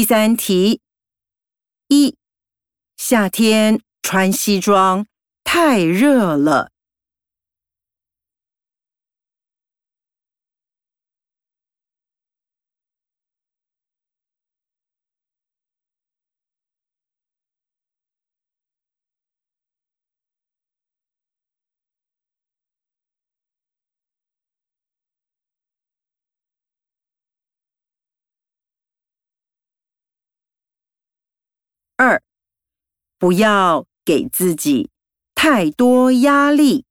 第三题：一、夏天穿西装太热了。二、不要给自己太多压力。